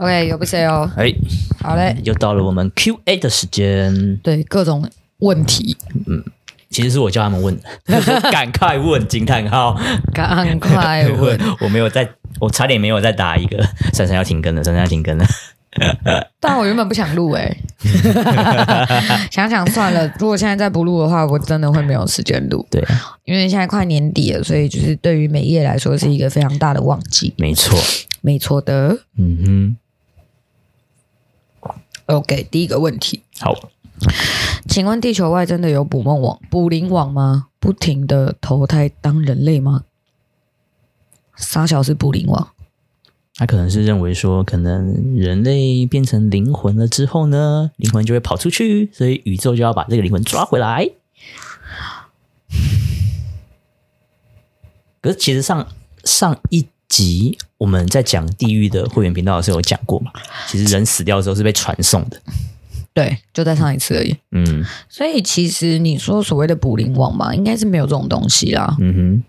OK，有不谁哦？哎，好嘞，又到了我们 Q&A 的时间。对，各种问题，嗯，其实是我叫他们问的，赶快问惊叹号，赶快问。我没有在，我差点没有再打一个，珊珊要停更了，珊珊要停更了。但我原本不想录哎、欸，想想算了，如果现在再不录的话，我真的会没有时间录。对，因为现在快年底了，所以就是对于美业来说是一个非常大的旺季。没错，没错的。嗯哼。OK，第一个问题。好，请问地球外真的有捕梦网、捕灵网吗？不停的投胎当人类吗？傻小是捕灵网。他可能是认为说，可能人类变成灵魂了之后呢，灵魂就会跑出去，所以宇宙就要把这个灵魂抓回来。可是其实上上一集我们在讲地狱的会员频道的时候有讲过嘛，其实人死掉之后是被传送的。对，就在上一次而已。嗯，所以其实你说所谓的捕灵网嘛，应该是没有这种东西啦。嗯哼。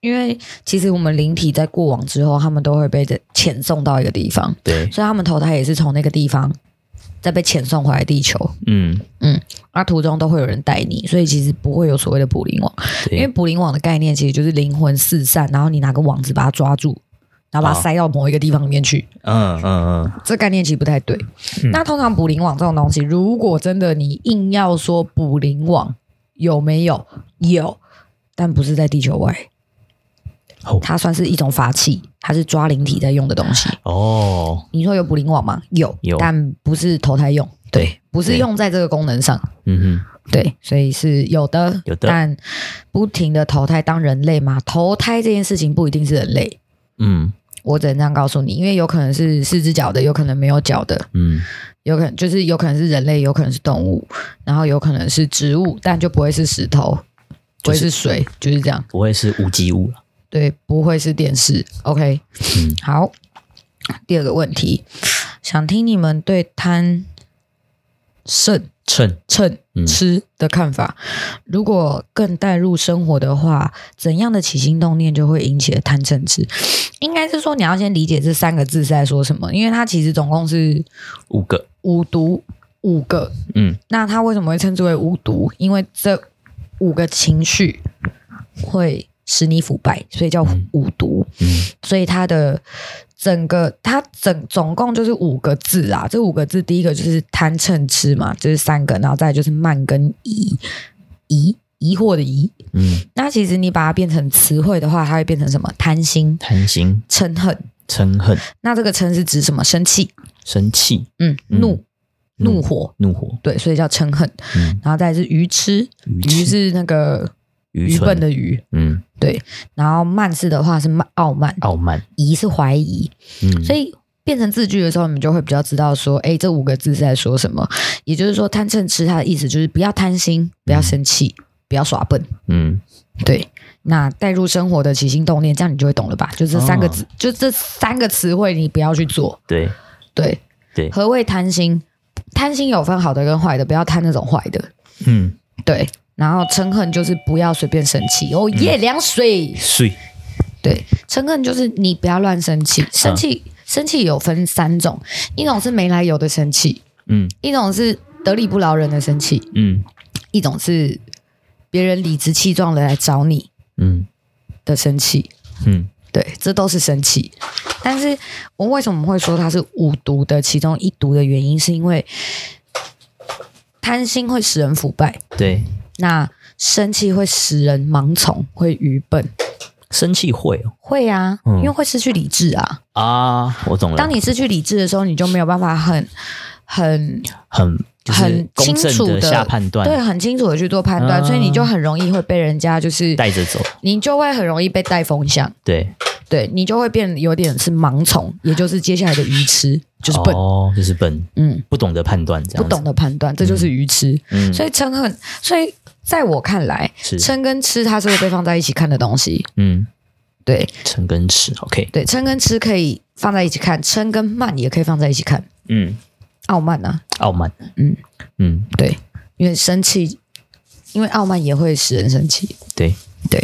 因为其实我们灵体在过往之后，他们都会被遣送到一个地方，对，所以他们投胎也是从那个地方再被遣送回来地球。嗯嗯，那途中都会有人带你，所以其实不会有所谓的捕灵网。因为捕灵网的概念其实就是灵魂四散，然后你拿个网子把它抓住，然后把它塞到某一个地方里面去。嗯嗯嗯，这概念其实不太对。嗯、那通常捕灵网这种东西，如果真的你硬要说捕灵网有没有？有，但不是在地球外。它算是一种法器，它是抓灵体在用的东西。哦，你说有捕灵网吗？有，有，但不是投胎用。对，对不是用在这个功能上。嗯哼，对，所以是有的，有的。但不停的投胎当人类嘛？投胎这件事情不一定是人类。嗯，我只能这样告诉你，因为有可能是四只脚的，有可能没有脚的。嗯，有可能就是有可能是人类，有可能是动物，然后有可能是植物，但就不会是石头，不会是水，就是、就是这样，不会是无机物了。对，不会是电视。OK，嗯，好。第二个问题，想听你们对贪、嗔、嗔、嗔、吃的看法。如果更带入生活的话，怎样的起心动念就会引起了贪、嗔、痴？应该是说，你要先理解这三个字是在说什么，因为它其实总共是五个五毒，五个。嗯，那它为什么会称之为五毒？因为这五个情绪会。使你腐败，所以叫五毒。嗯，所以它的整个，它整总共就是五个字啊。这五个字，第一个就是贪嗔痴嘛，就是三个，然后再就是慢跟疑，疑疑惑的疑。嗯，那其实你把它变成词汇的话，它会变成什么？贪心、贪心、嗔恨、嗔恨。那这个嗔是指什么？生气、生气。嗯，怒、怒火、怒火。对，所以叫嗔恨。嗯，然后再是愚痴，愚是那个。愚笨的愚，嗯，对。然后慢是的话是慢，傲慢，傲慢。疑是怀疑，嗯。所以变成字句的时候，你们就会比较知道说，哎，这五个字是在说什么。也就是说，贪嗔痴它的意思就是不要贪心，不要生气，嗯、不要耍笨，嗯，对。那带入生活的起心动念，这样你就会懂了吧？就这三个字，哦、就这三个词汇，你不要去做。对，对，对。何谓贪心？贪心有分好的跟坏的，不要贪那种坏的。嗯，对。然后嗔恨就是不要随便生气。哦耶，凉水。水，对，嗔恨就是你不要乱生气，生气、嗯、生气有分三种，一种是没来由的生气，嗯，一种是得理不饶人的生气，嗯，一种是别人理直气壮的来找你，嗯。的生气，嗯，对，这都是生气。但是我为什么会说它是五毒的其中一毒的原因，是因为贪心会使人腐败，对。那生气会使人盲从，会愚笨。生气会哦，会啊，嗯、因为会失去理智啊。啊，我懂了。当你失去理智的时候，你就没有办法很、很、很、很清楚的下判断，对，很清楚的去做判断，啊、所以你就很容易会被人家就是带着走，你就会很容易被带风向。对，对你就会变有点是盲从，也就是接下来的愚痴，就是笨哦，就是笨，嗯，不懂得判断，这样不懂得判断，这就是愚痴。嗯，所以嗔恨，所以。在我看来，嗔跟痴它是会被放在一起看的东西。嗯，对，嗔跟痴，OK。对，嗔跟痴可以放在一起看，嗔跟慢也可以放在一起看。嗯，傲慢呢？傲慢。嗯嗯，对，因为生气，因为傲慢也会使人生气。对对，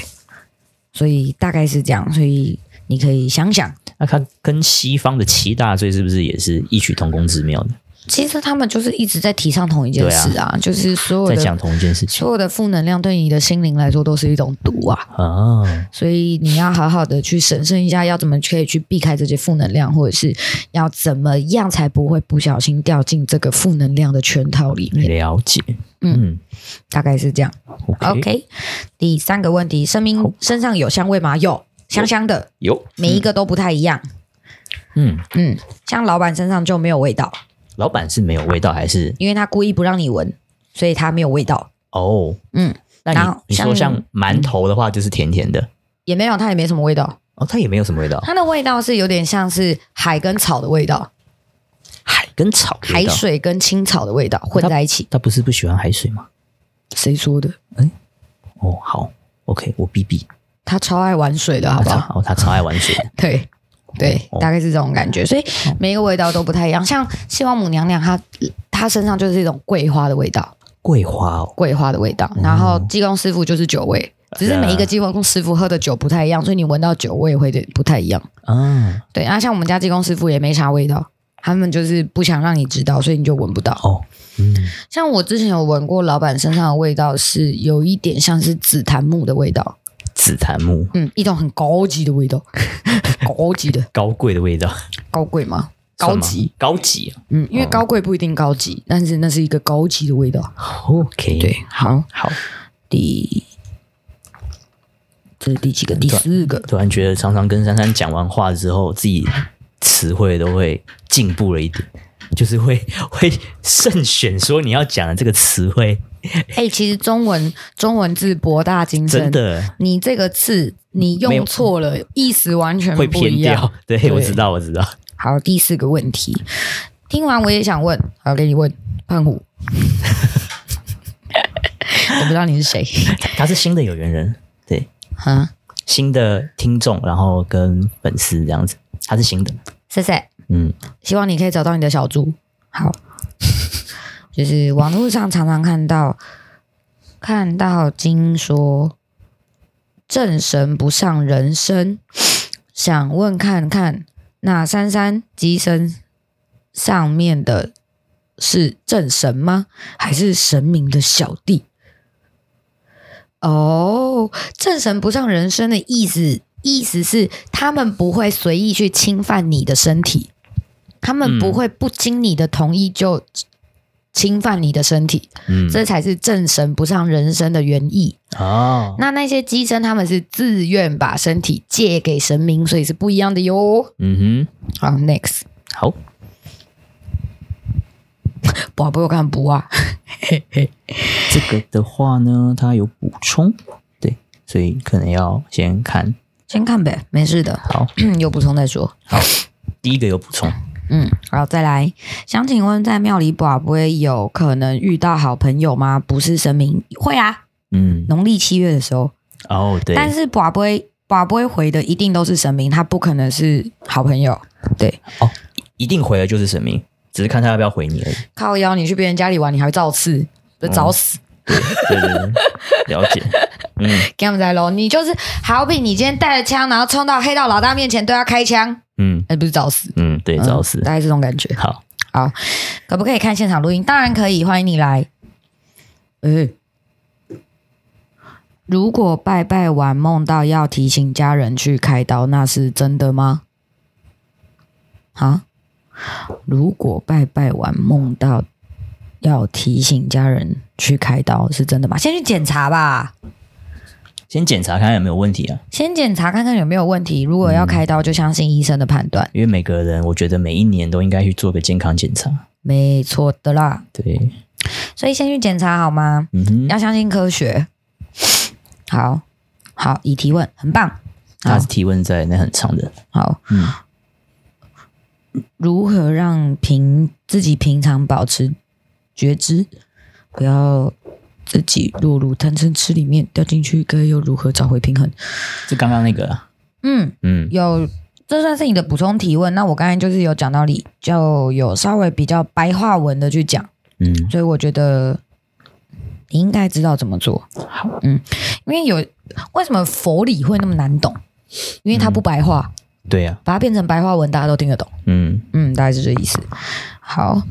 所以大概是这样，所以你可以想想，那它跟西方的七大罪是不是也是异曲同工之妙的？其实他们就是一直在提倡同一件事啊，啊就是所有的在讲同一件事情，所有的负能量对你的心灵来说都是一种毒啊。啊，所以你要好好的去审慎一下，要怎么可以去避开这些负能量，或者是要怎么样才不会不小心掉进这个负能量的圈套里面。了解，嗯，嗯大概是这样。Okay. OK，第三个问题，生命身上有香味吗？有，香香的，有，每一个都不太一样。嗯嗯，像老板身上就没有味道。老板是没有味道，还是因为他故意不让你闻，所以他没有味道。哦，嗯，那你然后你说像馒头的话，就是甜甜的，嗯、也没有，它也没什么味道。哦，它也没有什么味道，它的味道是有点像是海跟草的味道，海跟草，海水跟青草的味道混在一起。他不是不喜欢海水吗？谁说的？哎，哦，好，OK，我逼逼。他超爱玩水的，好不好？哦，他超爱玩水 的，对。对，大概是这种感觉，所以每一个味道都不太一样。像西王母娘娘，她她身上就是一种桂花的味道，桂花哦，桂花的味道。然后济公师傅就是酒味，只是每一个济公师傅喝的酒不太一样，所以你闻到酒味会不太一样。嗯，对。然后像我们家济公师傅也没啥味道，他们就是不想让你知道，所以你就闻不到。哦，嗯。像我之前有闻过老板身上的味道，是有一点像是紫檀木的味道。紫檀木，嗯，一种很高级的味道，高级的，高贵的味道，高贵吗？高级，高级，嗯，因为高贵不一定高级，但是那是一个高级的味道。OK，对，好，好，第，这是第几个？第四个。突然觉得，常常跟珊珊讲完话之后，自己词汇都会进步了一点，就是会会慎选说你要讲的这个词汇。哎、欸，其实中文中文字博大精深，真的。你这个字你用错了，意思完全。会偏掉。对，对我知道，我知道。好，第四个问题，听完我也想问，好，给你问胖虎。我不知道你是谁，他是新的有缘人，对，嗯，新的听众，然后跟粉丝这样子，他是新的，谢谢，嗯，希望你可以找到你的小猪。好。就是网络上常常看到，看到经说正神不上人身，想问看看，那珊珊机身上面的是正神吗？还是神明的小弟？哦，正神不上人身的意思，意思是他们不会随意去侵犯你的身体，他们不会不经你的同意就。侵犯你的身体，嗯，这才是正神不上人身的原意哦。那那些机身他们是自愿把身体借给神明，所以是不一样的哟。嗯哼，好，next，好，不好，不要看不啊。这个的话呢，它有补充，对，所以可能要先看，先看呗，没事的。好，有补充再说。好，第一个有补充。嗯，好，再来，想请问，在庙里卜不会有可能遇到好朋友吗？不是神明会啊，嗯，农历七月的时候，哦，对，但是拔杯拔杯回的一定都是神明，他不可能是好朋友，对，哦，一定回的就是神明，只是看他要不要回你而已。靠腰，你去别人家里玩，你还会造次，就找死，对对对，了解，嗯，给他们在喽，你就是好比你今天带着枪，然后冲到黑道老大面前对他开枪。嗯，那不是找死？嗯，对，找死，嗯，大概这种感觉。好，好，可不可以看现场录音？当然可以，欢迎你来。诶，如果拜拜完梦到要提醒家人去开刀，那是真的吗？啊？如果拜拜完梦到要提醒家人去开刀，是真的吗？先去检查吧。先检查看看有没有问题啊！先检查看看有没有问题。如果要开刀，就相信医生的判断。因为每个人，我觉得每一年都应该去做个健康检查。没错的啦。对，所以先去检查好吗？嗯哼，要相信科学。好，好，已提问，很棒。他是提问在那很长的。好，嗯，如何让平自己平常保持觉知，不要。自己落入贪嗔痴里面掉进去，该又如何找回平衡？是刚刚那个，嗯嗯，有，这算是你的补充提问。那我刚才就是有讲到你，就有稍微比较白话文的去讲，嗯，所以我觉得你应该知道怎么做。好，嗯，因为有为什么佛理会那么难懂？因为它不白话。嗯、对呀、啊，把它变成白话文，大家都听得懂。嗯嗯，大概是这意思。好，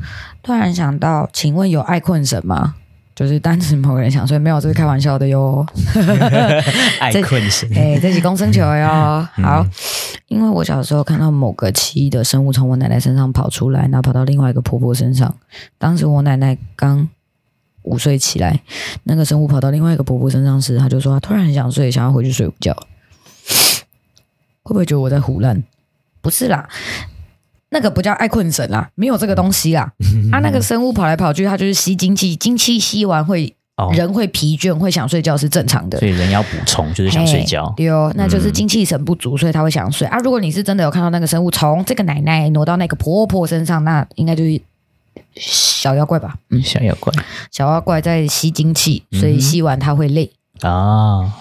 突然想到，请问有爱困神吗？就是单纯某个人想睡，没有，这是开玩笑的哟。爱困神，哎，这是公生球哟。好，因为我小时候看到某个奇异的生物从我奶奶身上跑出来，然后跑到另外一个婆婆身上。当时我奶奶刚午睡起来，那个生物跑到另外一个婆婆身上时，她就说她突然很想睡，想要回去睡午觉。会不会觉得我在胡乱？不是啦。那个不叫爱困神啦，没有这个东西啦。啊，那个生物跑来跑去，它就是吸精气，精气吸完会、哦、人会疲倦，会想睡觉是正常的。所以人要补充，就是想睡觉。对哦，那就是精气神不足，所以他会想睡、嗯、啊。如果你是真的有看到那个生物从这个奶奶挪到那个婆婆身上，那应该就是小妖怪吧？嗯，小妖怪，小妖怪在吸精气，所以吸完他会累啊。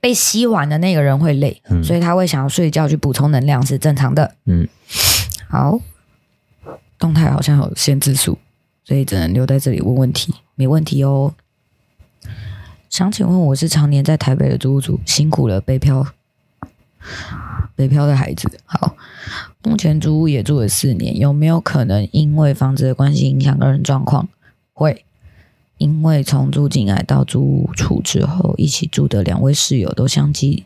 被吸完的那个人会累，嗯、所以他会想要睡觉去补充能量是正常的。嗯。好，动态好像有限制数，所以只能留在这里问问题，没问题哦。想请问，我是常年在台北的租屋主，辛苦了，北漂，北漂的孩子。好，目前租屋也住了四年，有没有可能因为房子的关系影响个人状况？会，因为从住进来到租屋处之后，一起住的两位室友都相继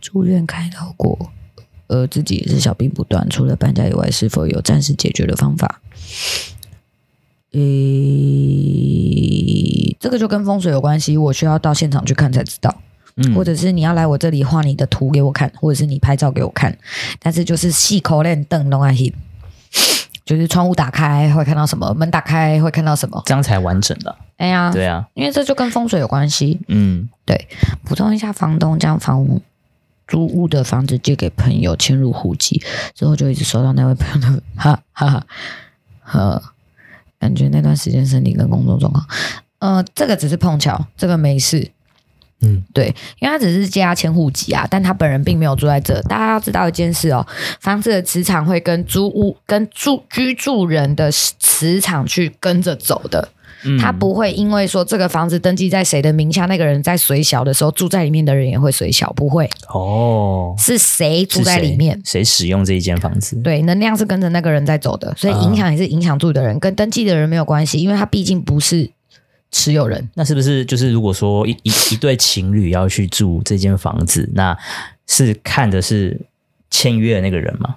住院开刀过。呃，自己也是小病不断，除了搬家以外，是否有暂时解决的方法？诶、欸，这个就跟风水有关系，我需要到现场去看才知道。嗯，或者是你要来我这里画你的图给我看，或者是你拍照给我看。但是就是细口链灯弄啊嘿，就是窗户打开会看到什么，门打开会看到什么，这样才完整的。哎呀，对啊，因为这就跟风水有关系。嗯，对，补充一下，房东这样房屋。租屋的房子借给朋友迁入户籍之后，就一直收到那位朋友的哈哈哈，呃，感觉那段时间身体跟工作状况，呃，这个只是碰巧，这个没事，嗯，对，因为他只是借他迁户籍啊，但他本人并没有住在这。大家要知道一件事哦，房子的磁场会跟租屋跟住居住人的磁场去跟着走的。他不会因为说这个房子登记在谁的名下，那个人在随小的时候住在里面的人也会随小，不会哦。是谁住在里面，谁使用这一间房子？对，能量是跟着那个人在走的，所以影响也是影响住的人，跟登记的人没有关系，因为他毕竟不是持有人。那是不是就是如果说一一一对情侣要去住这间房子，那是看的是签约的那个人吗？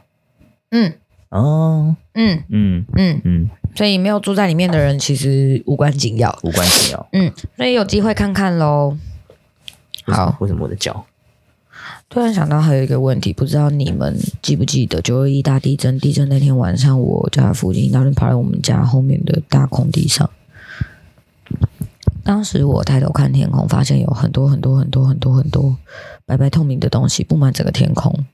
嗯。哦。嗯嗯嗯嗯。所以没有住在里面的人其实无关紧要，无关紧要。嗯，所以有机会看看喽。好，为什么我的脚？突然想到还有一个问题，不知道你们记不记得九二一大地震？地震那天晚上，我家附近有人跑来我们家后面的大空地上。当时我抬头看天空，发现有很多很多很多很多很多白白透明的东西布满整个天空。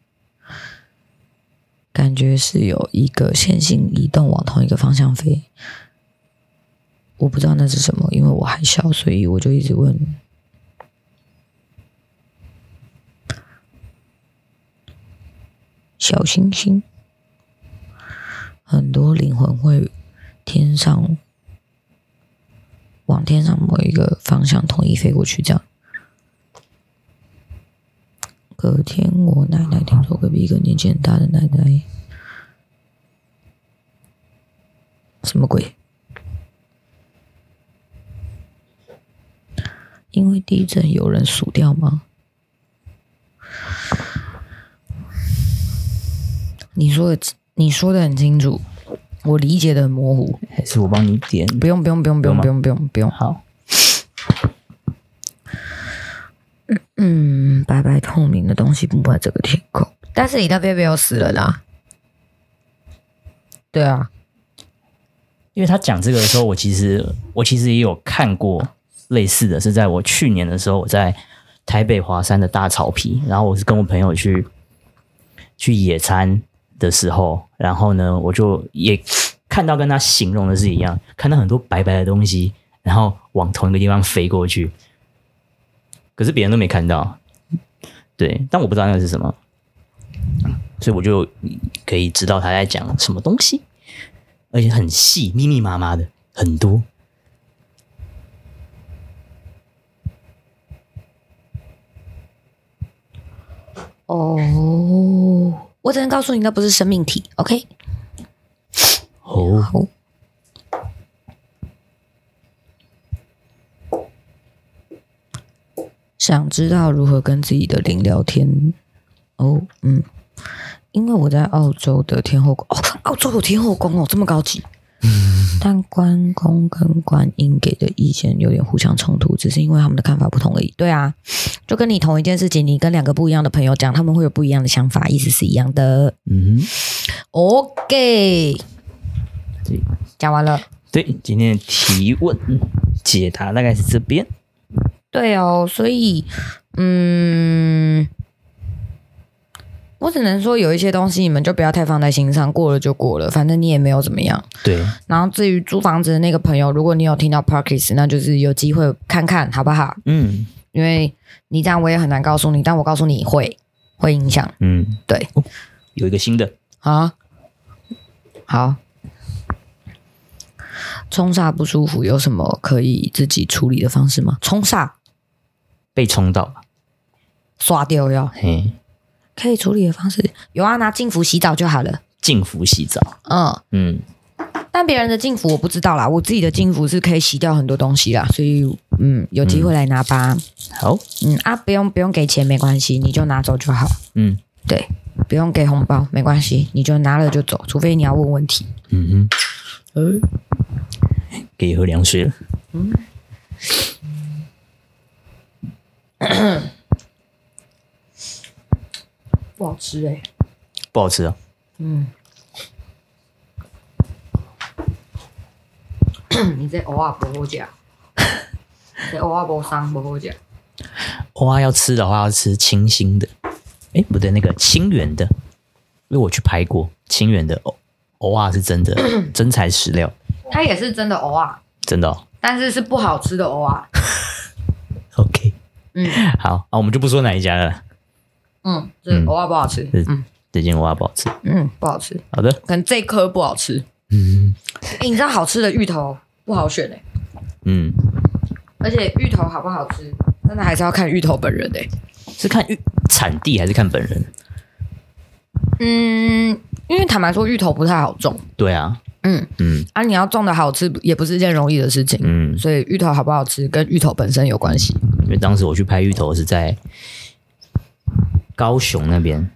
感觉是有一个线性移动往同一个方向飞，我不知道那是什么，因为我还小，所以我就一直问。小星星，很多灵魂会天上往天上某一个方向统一飞过去，这样。隔天，我奶奶听说隔壁一个年纪很大的奶奶，什么鬼？因为地震有人死掉吗？你说的，你说的很清楚，我理解的很模糊。还是我帮你点？不用，不用，不用，不用，不用，不用，不用。好。嗯，白白透明的东西布满这个天空，但是你那边没有死人啦。对啊，因为他讲这个的时候，我其实我其实也有看过类似的是，在我去年的时候，我在台北华山的大草皮，然后我是跟我朋友去去野餐的时候，然后呢，我就也看到跟他形容的是一样，看到很多白白的东西，然后往同一个地方飞过去。可是别人都没看到，对，但我不知道那个是什么，所以我就可以知道他在讲什么东西，而且很细，密密麻麻的，很多。哦，我只能告诉你，那不是生命体。OK。哦。想知道如何跟自己的灵聊天？哦，嗯，因为我在澳洲的天后宫哦，澳洲有天后宫哦，这么高级。但关公跟观音给的意见有点互相冲突，只是因为他们的看法不同而已。对啊，就跟你同一件事情，你跟两个不一样的朋友讲，他们会有不一样的想法，意思是一样的。嗯，OK，讲完了。对，今天的提问解答大概是这边。对哦，所以，嗯。我只能说，有一些东西你们就不要太放在心上，过了就过了，反正你也没有怎么样。对。然后至于租房子的那个朋友，如果你有听到 Podcast，那就是有机会看看好不好？嗯。因为你这样我也很难告诉你，但我告诉你会会影响。嗯，对。哦，有一个新的啊，好。冲煞不舒服，有什么可以自己处理的方式吗？冲煞被冲到，刷掉要。嘿。可以处理的方式有啊，拿净服洗澡就好了。净服洗澡，嗯嗯，但别人的净服我不知道啦，我自己的净服是可以洗掉很多东西啦，所以嗯，有机会来拿吧。嗯、好，嗯啊，不用不用给钱没关系，你就拿走就好。嗯，对，不用给红包没关系，你就拿了就走，除非你要问问题。嗯哼，呃，给喝凉水了。嗯。不好吃哎、欸，不好吃啊。嗯，你这蚵仔不好吃，这蚵仔不生不好吃。蚵仔要吃的话，要吃清新的。哎，不对，那个清远的，因为我去拍过清远的蚵蚵仔是真的 真材实料。它也是真的蚵仔，真的、哦，但是是不好吃的蚵仔。嗯，好啊，我们就不说哪一家了。嗯，这蚵仔不好吃。嗯，这件蚵仔不好吃。嗯，不好吃。好的，可能这颗不好吃。嗯，哎，你知道好吃的芋头不好选哎。嗯，而且芋头好不好吃，真的还是要看芋头本人哎。是看芋产地还是看本人？嗯，因为坦白说，芋头不太好种。对啊。嗯嗯，啊，你要种的好吃，也不是一件容易的事情。嗯，所以芋头好不好吃，跟芋头本身有关系。因为当时我去拍芋头是在。高雄那边，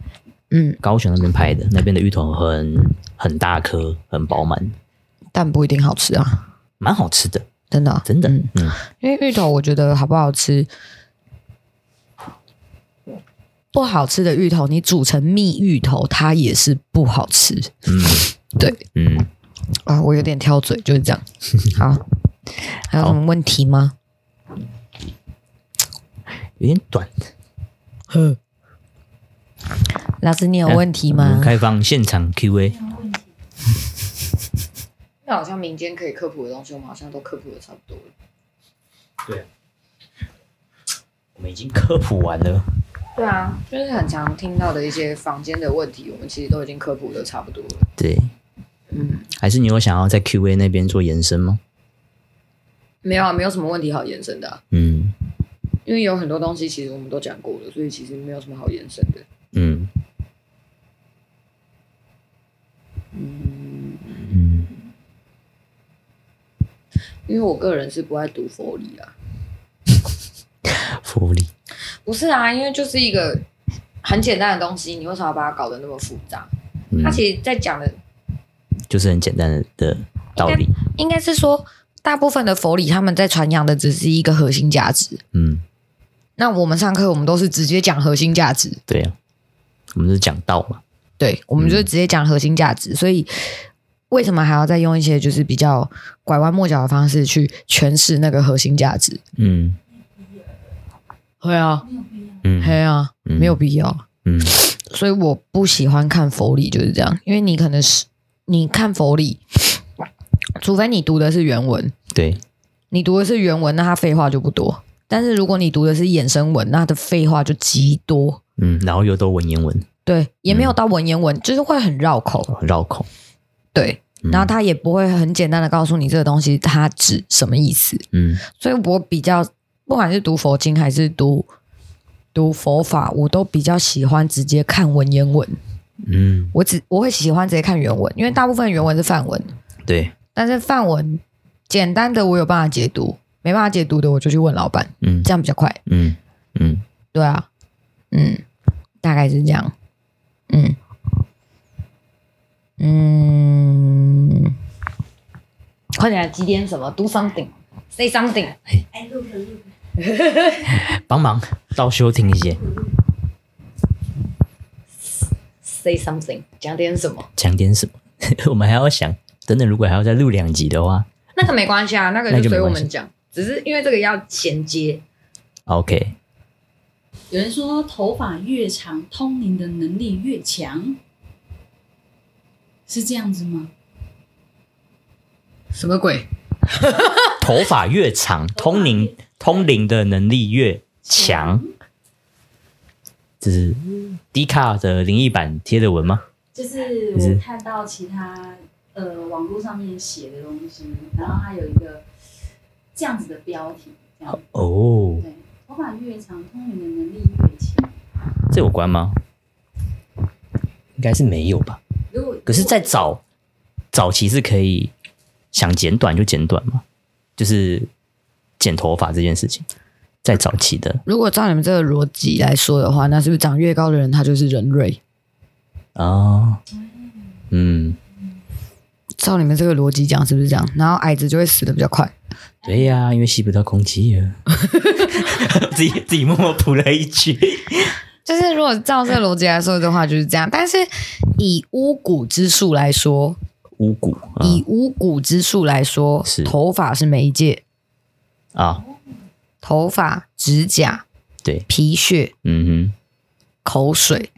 嗯，高雄那边拍的，那边的芋头很很大颗，很饱满，但不一定好吃啊，蛮好吃的，真的，真的，嗯，嗯，因为芋头，我觉得好不好吃，不好吃的芋头，你煮成蜜芋头，它也是不好吃，嗯，对，嗯，啊，我有点挑嘴，就是这样，好，还有什么问题吗？有点短，呵。老师，你有问题吗？啊、开放现场 Q&A。那好像民间可以科普的东西，我们好像都科普的差不多了。对，我们已经科普完了。对啊，就是很常听到的一些房间的问题，我们其实都已经科普的差不多了。对，嗯，还是你有想要在 Q&A 那边做延伸吗？没有啊，没有什么问题好延伸的、啊。嗯，因为有很多东西其实我们都讲过了，所以其实没有什么好延伸的。嗯。嗯嗯，因为我个人是不爱读佛理啊。佛理不是啊，因为就是一个很简单的东西，你为什么要把它搞得那么复杂？嗯、它其实在讲的，就是很简单的的道理。应该是说，大部分的佛理他们在传扬的只是一个核心价值。嗯，那我们上课我们都是直接讲核心价值。对呀、啊，我们是讲道嘛。对，我们就直接讲核心价值，嗯、所以为什么还要再用一些就是比较拐弯抹角的方式去诠释那个核心价值？嗯，会啊，嗯，会啊，没有必要。嗯，所以我不喜欢看佛理就是这样，因为你可能是你看佛理，除非你读的是原文，对，你读的是原文，那它废话就不多；但是如果你读的是衍生文，那它的废话就极多。嗯，然后又都文言文。对，也没有到文言文，嗯、就是会很绕口，绕口。对，嗯、然后他也不会很简单的告诉你这个东西它指什么意思。嗯，所以我比较不管是读佛经还是读读读佛法，我都比较喜欢直接看文言文。嗯，我只我会喜欢直接看原文，因为大部分原文是范文。对，但是范文简单的我有办法解读，没办法解读的我就去问老板。嗯，这样比较快。嗯嗯，对啊，嗯，大概是这样。嗯嗯，快点来几点什么？Do something，say something。哎，录了录了。帮忙倒休听一些。Say something，讲点什么？讲点什么？我们还要想，等等，如果还要再录两集的话，那个没关系啊，那个就随我们讲。只是因为这个要衔接。OK。有人说，头发越长，通灵的能力越强，是这样子吗？什么鬼？头发越长，通灵通灵的能力越强。这是 D 卡的灵异版贴的文吗？就是我看到其他呃网络上面写的东西，然后它有一个这样子的标题，这样哦，对，头发越长，通灵的能力越强，这有关吗？应该是没有吧。如果可是，在早早期是可以想剪短就剪短吗？就是剪头发这件事情。在早期的，如果照你们这个逻辑来说的话，那是不是长越高的人，他就是人瑞？哦，嗯，照你们这个逻辑讲，是不是这样？然后矮子就会死的比较快。对呀、啊，因为吸不到空气呀。自己自己默默补了一句，就是如果照这个逻辑来说的话，就是这样。但是以巫蛊之术来说，巫蛊、嗯、以巫蛊之术来说，是头发是媒介啊。头发、指甲、对皮屑、嗯哼、口水、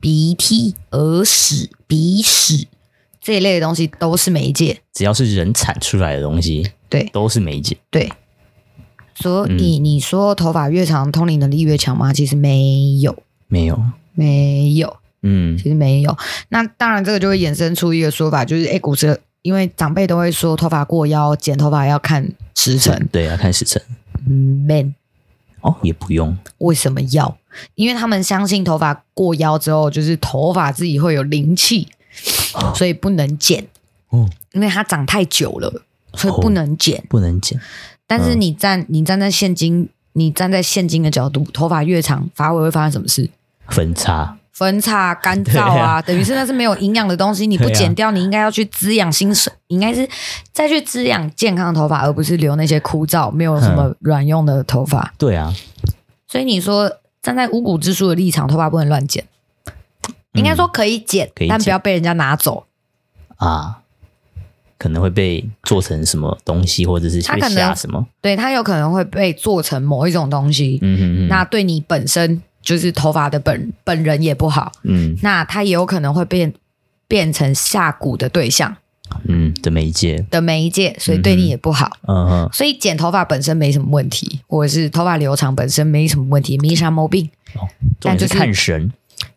鼻涕、耳屎、鼻屎这一类的东西都是媒介。只要是人产出来的东西，对，都是媒介。对，所以你说头发越长，通灵能力越强吗？其实没有，没有，没有。嗯，其实没有。那当然，这个就会衍生出一个说法，就是哎，古时因为长辈都会说，头发过腰剪头发要看时辰，对，要看时辰。man 哦，也不用。为什么要？因为他们相信头发过腰之后，就是头发自己会有灵气，哦、所以不能剪。哦，因为它长太久了，所以不能剪，哦、不能剪。但是你站，嗯、你站在现今，你站在现今的角度，头发越长，发尾会发生什么事？分叉。分叉干燥啊，啊等于是那是没有营养的东西，你不剪掉，你应该要去滋养新生，应该是再去滋养健康的头发，而不是留那些枯燥、没有什么卵用的头发。对啊，所以你说站在五谷之术的立场，头发不能乱剪，应该说可以剪，但不要被人家拿走啊，可能会被做成什么东西，或者是他可能什么，对他有可能会被做成某一种东西。嗯哼哼，那对你本身。就是头发的本本人也不好，嗯，那他也有可能会变变成下蛊的对象，嗯的媒介的媒介，所以对你也不好，嗯哼，所以剪头发本身没什么问题，或者是头发留长本身没什么问题，没啥毛病，哦，但就是看神，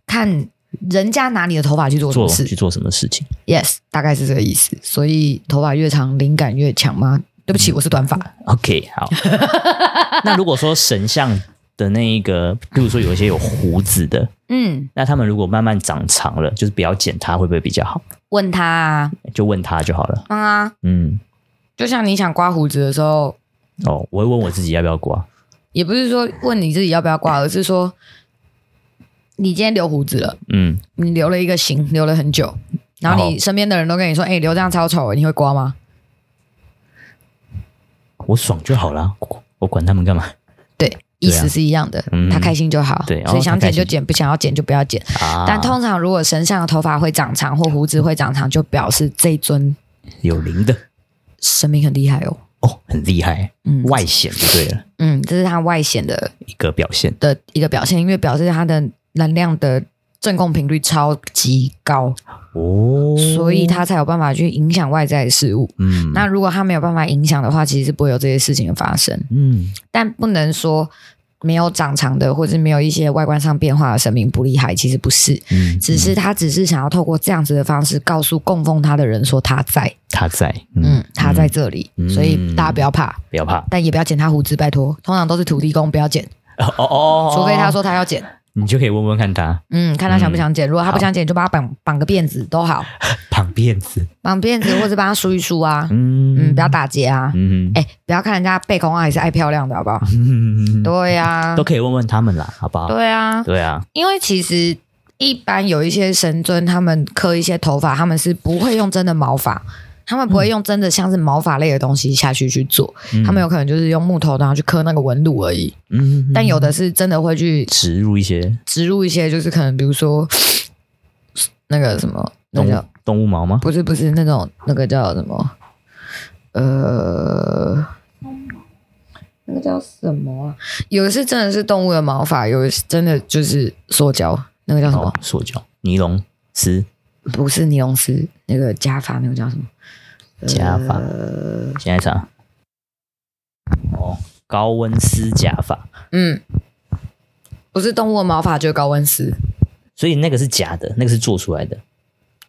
看人家拿你的头发去做什么事，去做什么事情，yes，大概是这个意思，所以头发越长灵感越强吗？对不起，我是短发，OK，好，那如果说神像。的那一个，比如说有一些有胡子的，嗯，那他们如果慢慢长长了，就是不要剪它，会不会比较好？问他啊，就问他就好了。啊，嗯，就像你想刮胡子的时候，哦，我会问我自己要不要刮，也不是说问你自己要不要刮，而是说你今天留胡子了，嗯，你留了一个型，留了很久，然后你身边的人都跟你说，哎、欸，留这样超丑，你会刮吗？我爽就好了，我管他们干嘛？对。意思是一样的，他开心就好，对，所以想剪就剪，不想要剪就不要剪。啊、但通常如果神像的头发会长长或胡子会长长，就表示这尊有灵的。神明很厉害哦，哦，很厉害，嗯，外显就对了，嗯，这是他外显的一个表现。的一个表现，因为表示他的能量的振共频率超级高。哦，所以他才有办法去影响外在的事物。嗯，那如果他没有办法影响的话，其实是不会有这些事情的发生。嗯，但不能说没有长长的，或者没有一些外观上变化的神明不厉害，其实不是。嗯，只是他只是想要透过这样子的方式，告诉供奉他的人说他在，他在，嗯，嗯，他在这里。嗯，所以大家不要怕，不要怕，但也不要剪他胡子，拜托。通常都是土地公，不要剪。哦哦，除非他说他要剪，你就可以问问看他，嗯，看他想不想剪。如果他不想剪，就帮他绑绑个辫子都好，绑辫子，绑辫子，或者帮他梳一梳啊，嗯嗯，不要打结啊，嗯，哎，不要看人家背公啊，也是爱漂亮的，好不好？嗯对呀，都可以问问他们啦，好不好？对啊，对啊，因为其实一般有一些神尊，他们刻一些头发，他们是不会用真的毛发。他们不会用真的像是毛发类的东西下去去做，嗯、他们有可能就是用木头然后去刻那个纹路而已。嗯，但有的是真的会去植入一些，植入一些，就是可能比如说 那个什么，那叫动动物毛吗？不是，不是那种那个叫什么？呃，那个叫什么啊？有的是真的是动物的毛发，有的是真的就是塑胶，那个叫什么？哦、塑胶尼龙丝。不是尼龙丝，那个假发，那个叫什么？假发。呃、现在查。哦，高温丝假发。嗯，不是动物的毛发就是高温丝，所以那个是假的，那个是做出来的。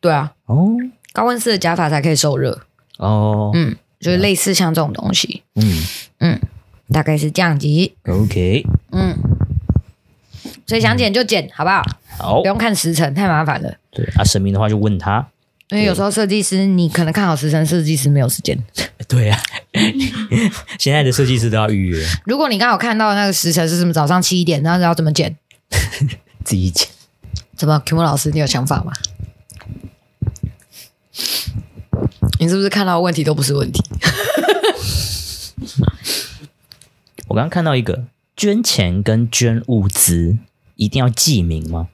对啊。哦。高温丝的假发才可以受热。哦。嗯，就是类似像这种东西。嗯嗯，大概是这样子。OK。嗯。所以想剪就剪，好不好？好，不用看时辰，太麻烦了。对啊，神明的话就问他，因为有时候设计师你可能看好时辰，设计师没有时间。对啊，现在的设计师都要预约。如果你刚好看到那个时辰是什么早上七点，那要怎么剪？自己剪。怎么？Q 老师，你有想法吗？你是不是看到问题都不是问题？我刚刚看到一个。捐钱跟捐物资一定要记名吗？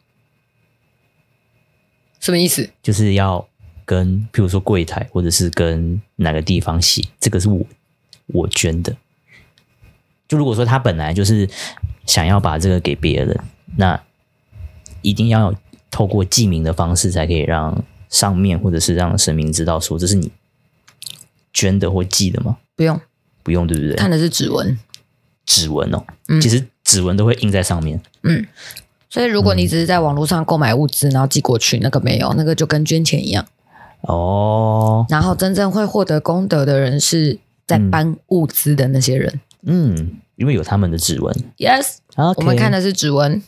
什么意思？就是要跟，譬如说柜台，或者是跟哪个地方写，这个是我我捐的。就如果说他本来就是想要把这个给别人，那一定要透过记名的方式，才可以让上面或者是让神明知道说这是你捐的或寄的吗？不用，不用，对不对？看的是指纹。指纹哦，嗯、其实指纹都会印在上面。嗯，所以如果你只是在网络上购买物资，然后寄过去，那个没有，那个就跟捐钱一样。哦。然后真正会获得功德的人是在搬物资的那些人。嗯，因为有他们的指纹。Yes，、我们看的是指纹。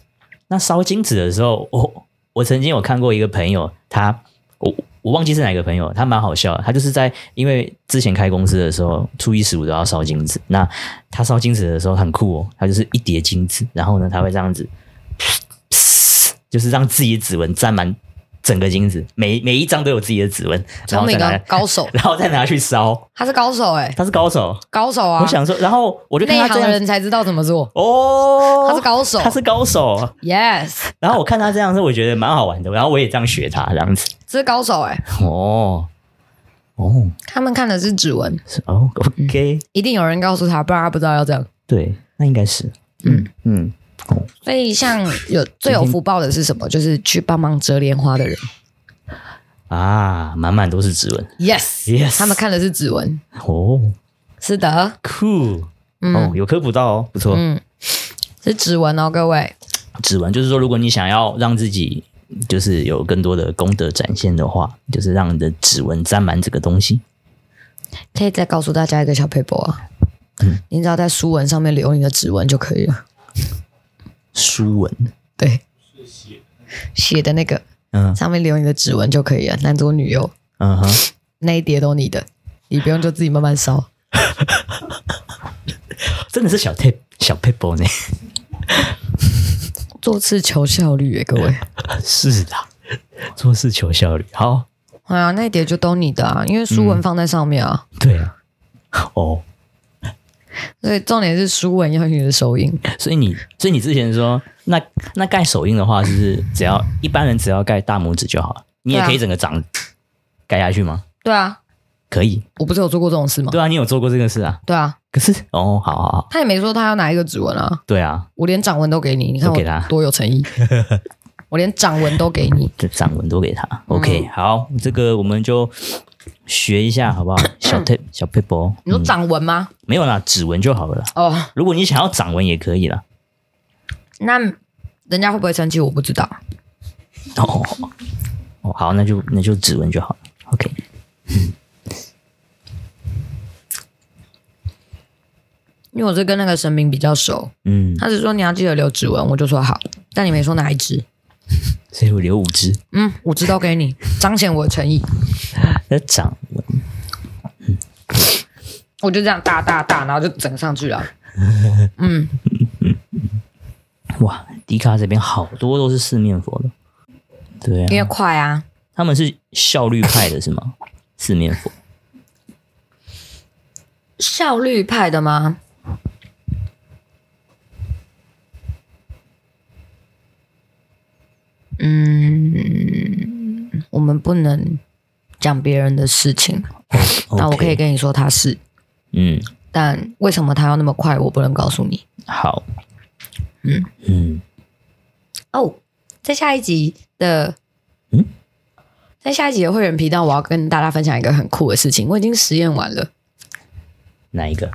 那烧金纸的时候，我我曾经有看过一个朋友，他我。我忘记是哪个朋友，他蛮好笑。他就是在因为之前开公司的时候，初一十五都要烧金子。那他烧金子的时候很酷哦，他就是一叠金子，然后呢，他会这样子，就是让自己的指纹沾满。整个金子，每每一张都有自己的指纹，然后再拿高手，然后再拿去烧。他是高手哎、欸，他是高手，高手啊！我想说，然后我就看他这样，内行人才知道怎么做。哦。他是高手，他是高手，Yes。然后我看他这样子，我觉得蛮好玩的，然后我也这样学他这样子。这是高手哎、欸，哦。哦，他们看的是指纹，哦，OK，、嗯、一定有人告诉他，不然他不知道要这样。对，那应该是，嗯。嗯。所以像有最有福报的是什么？就是去帮忙折莲花的人。啊，满满都是指纹。Yes，Yes，他们看的是指纹。哦，是的，Cool。哦，有科普到哦，不错。嗯，是指纹哦，各位。指纹就是说，如果你想要让自己就是有更多的功德展现的话，就是让你的指纹沾满这个东西。可以再告诉大家一个小撇步啊，嗯，你只要在书文上面留你的指纹就可以了。书文，对，写的那个。嗯，上面留你的指纹就可以了，男左女右。嗯哼，那一叠都你的，你不用就自己慢慢烧。真的是小 tip 小 paper 呢，做事求效率耶，各位。是的，做事求效率。好，哎呀，那一叠就都你的啊，因为书文放在上面啊。嗯、对啊。哦。所以重点是书文要你的手印，所以你，所以你之前说，那那盖手印的话，就是只要一般人只要盖大拇指就好了，你也可以整个掌盖下去吗？对啊，可以。我不是有做过这种事吗？对啊，你有做过这个事啊？对啊。可是哦，好好好，他也没说他要哪一个指纹啊。对啊，我连掌纹都给你，你看我多有诚意。我连掌纹都给你，这掌纹都给他。OK，好，这个我们就。学一下好不好？小 tip 小 paper，你说掌纹吗？没有啦，指纹就好了。哦，如果你想要掌纹也可以啦。那人家会不会生气？我不知道。哦哦，好，那就那就指纹就好了。OK。因为因为我是跟那个神明比较熟，嗯，他只说你要记得留指纹，我就说好，但你没说哪一只，所以我留五只，嗯，五只都给你，彰显我的诚意。那掌纹，嗯，我就这样大大大，然后就整上去了。嗯，哇，迪卡这边好多都是四面佛的，对啊，因为快啊，他们是效率派的是吗？四面佛。效率派的吗？嗯，我们不能讲别人的事情。Okay. 那我可以跟你说他是，嗯，但为什么他要那么快，我不能告诉你。好，嗯嗯，哦，在下一集的，嗯，在下一集的会员频道，我要跟大家分享一个很酷的事情。我已经实验完了。哪一个？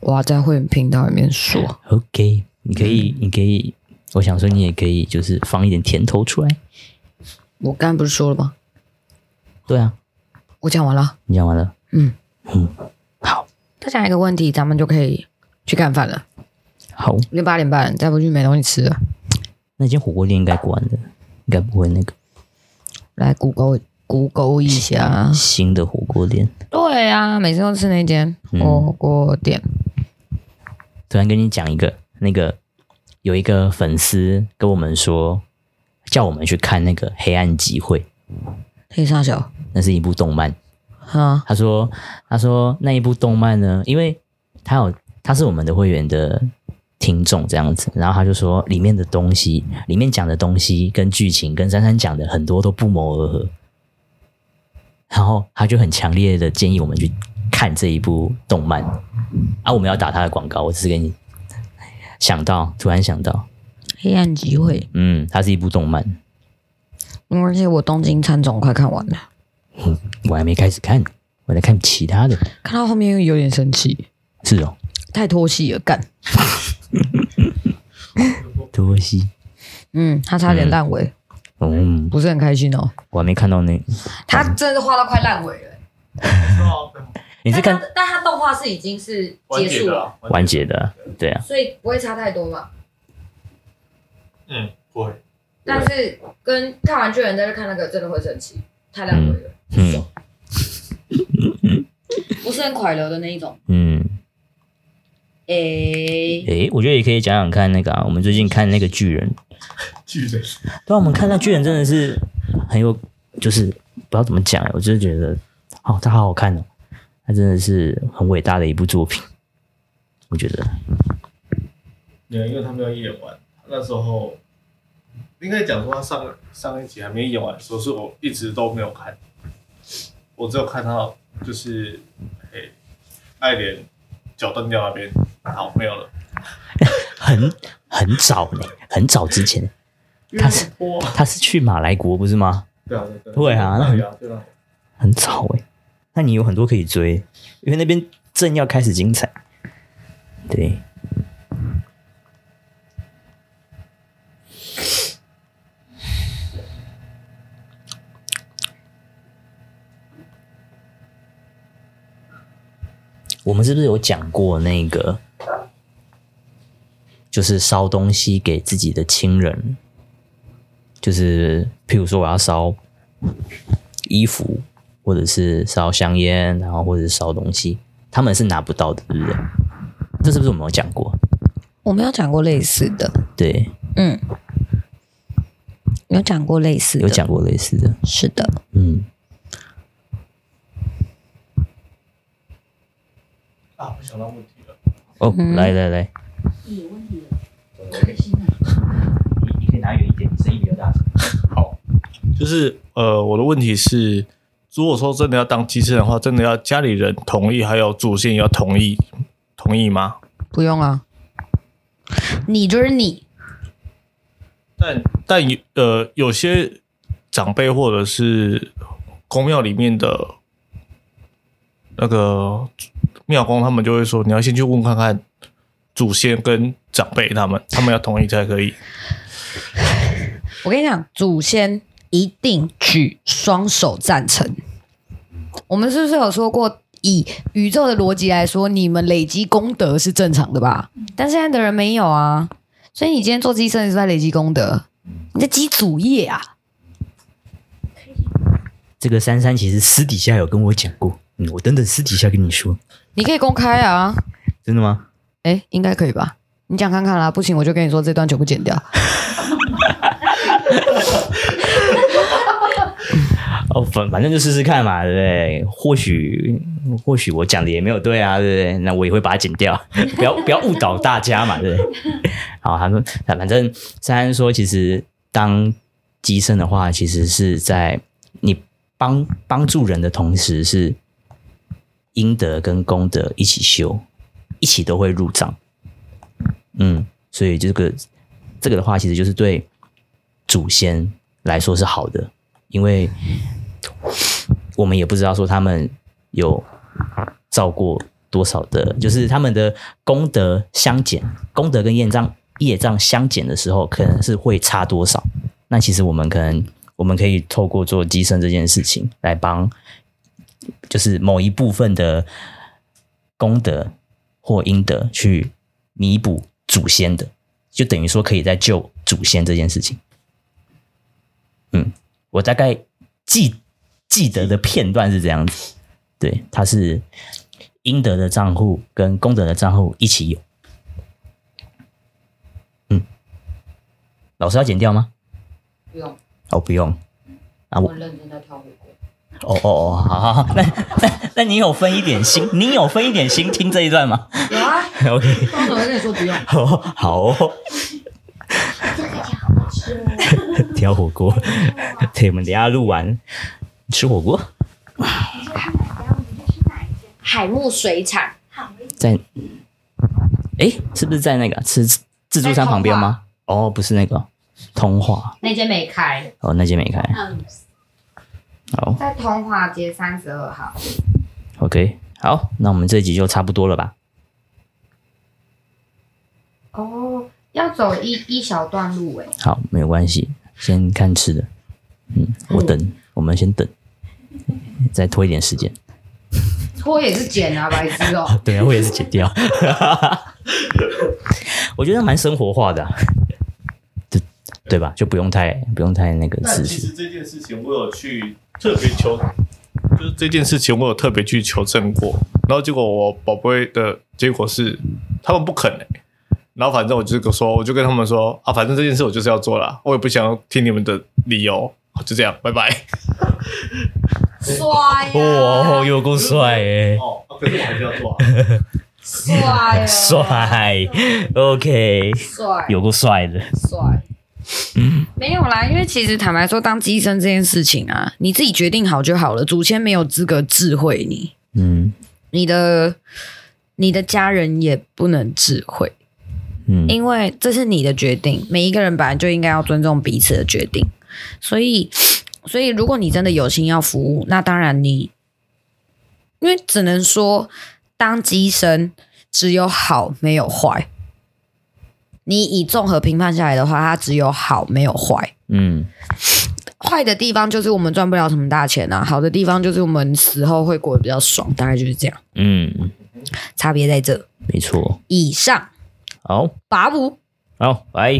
我要在会员频道里面说。OK，你可以，你可以，我想说你也可以，就是放一点甜头出来。我刚才不是说了吗？对啊，我讲完了。你讲完了？嗯嗯，好。再讲一个问题，咱们就可以去干饭了。好，已经八点半，再不去没东西吃了。那间火锅店应该关了，应该不会那个。来，Google。Google 一下新的火锅店。对啊，每次都吃那间火锅店。嗯。突然跟你讲一个，那个有一个粉丝跟我们说，叫我们去看那个《黑暗集会》。黑沙小，那是一部动漫。啊，他说，他说那一部动漫呢，因为他有他是我们的会员的听众这样子，然后他就说里面的东西，里面讲的东西跟剧情跟珊珊讲的很多都不谋而合。然后他就很强烈的建议我们去看这一部动漫啊！我们要打他的广告，我只是给你想到，突然想到《黑暗集会》。嗯，它是一部动漫。而且我东京喰种快看完了，嗯，我还没开始看，我在看其他的。看到后面有点生气，是哦，太拖戏了，干，拖戏。嗯，他差点烂尾。嗯嗯，不是很开心哦。我还没看到那，他真的画到快烂尾了。你是看？但他，但他动画是已经是结束了，完结的，对啊。所以不会差太多嘛。嗯，不会。但是跟看完巨人再去看那个，真的会生气，太烂尾了。嗯。不是很快乐的那一种。嗯。诶、欸、诶、欸，我觉得也可以讲讲看那个啊，我们最近看那个巨人。巨人，对啊，我们看那巨人真的是很有，就是不知道怎么讲，我就是觉得，哦，他好好看哦，他真的是很伟大的一部作品，我觉得。对，因为他没有演完，那时候应该讲说他上上一集还没演完，所以是我一直都没有看，我只有看到就是，哎，爱莲脚断掉那边，好，没有了。很很早呢，很早之前，他是他是去马来国不是吗？对啊，对啊，那很很早哎，那你有很多可以追，因为那边正要开始精彩。对，我们是不是有讲过那个？就是烧东西给自己的亲人，就是譬如说我要烧衣服，或者是烧香烟，然后或者是烧东西，他们是拿不到的，对不对？这是不是我们有讲过？我没有讲过类似的。对，嗯，有讲过类似的，有讲过类似的，是的，嗯。啊，我想到问题了。哦，嗯、来来来。有问题了，开心啊！你你可以拿远一点，你声音比较大声。好，就是呃，我的问题是，如果说真的要当机器人的话，真的要家里人同意，还有祖先也要同意，同意吗？不用啊，你就是你。但但有呃，有些长辈或者是宫庙里面的那个庙公，他们就会说，你要先去问看看。祖先跟长辈他们，他们要同意才可以。我跟你讲，祖先一定举双手赞成。我们是不是有说过，以宇宙的逻辑来说，你们累积功德是正常的吧？但现在的人没有啊，所以你今天做乩身也是在累积功德，你在积祖业啊。这个珊珊其实私底下有跟我讲过，嗯，我等等私底下跟你说。你可以公开啊？真的吗？哎，应该可以吧？你讲看看啦，不行我就跟你说这段全部剪掉。哦，反反正就试试看嘛，对不对？或许或许我讲的也没有对啊，对不对？那我也会把它剪掉，不要不要误导大家嘛，对不对？好，他说，反正珊珊说，其实当机身的话，其实是在你帮帮助人的同时，是阴德跟功德一起修，一起都会入账。嗯，所以这个这个的话，其实就是对祖先来说是好的，因为。我们也不知道说他们有造过多少的，就是他们的功德相减，功德跟业障业障相减的时候，可能是会差多少。那其实我们可能我们可以透过做乩身这件事情来帮，就是某一部分的功德或阴德去弥补祖先的，就等于说可以在救祖先这件事情。嗯，我大概记。记得的片段是这样子，对，它是阴德的账户跟功德的账户一起有。嗯，老师要剪掉吗？不用。哦，不用。啊，我很认真在挑火锅。哦哦哦，好好好，那那那你有分一点心？你有分一点心听这一段吗？有啊。OK。刚才我跟你说不用。哦，好哦。这个看起来好好吃哦。挑火锅，对，我们等下录完。吃火锅。海木水产在，哎，是不是在那个吃自助餐旁边吗？哦，不是那个通化那间没开。哦，那间没开。好，在通化街三十二号。OK，好，那我们这一集就差不多了吧？哦，要走一一小段路哎。好，没有关系，先看吃的。嗯，我等，嗯、我们先等。再拖一点时间，拖也是剪啊，白痴哦。对啊，我也是剪掉。我觉得蛮生活化的，啊，对对吧？就不用太不用太那个思绪。其实这件事情我有去特别求，就是这件事情我有特别去求证过，然后结果我宝贝的结果是他们不肯，欸、然后反正我就说，我就跟他们说啊，反正这件事我就是要做了，我也不想要听你们的理由，就这样，拜拜。帅哇，有够帅哎！哦，可是我还是要做啊。帅，帅，OK，帅，有够帅的，帅。嗯，没有啦，因为其实坦白说，当乩身这件事情啊，你自己决定好就好了，祖先没有资格智慧你。嗯，你的你的家人也不能智慧。嗯，因为这是你的决定，每一个人本来就应该要尊重彼此的决定，所以。所以，如果你真的有心要服务，那当然你，因为只能说当机生只有好没有坏。你以综合评判下来的话，它只有好没有坏。嗯，坏的地方就是我们赚不了什么大钱啊，好的地方就是我们死后会过得比较爽，大概就是这样。嗯，差别在这。没错。以上。好。拔五。好，拜。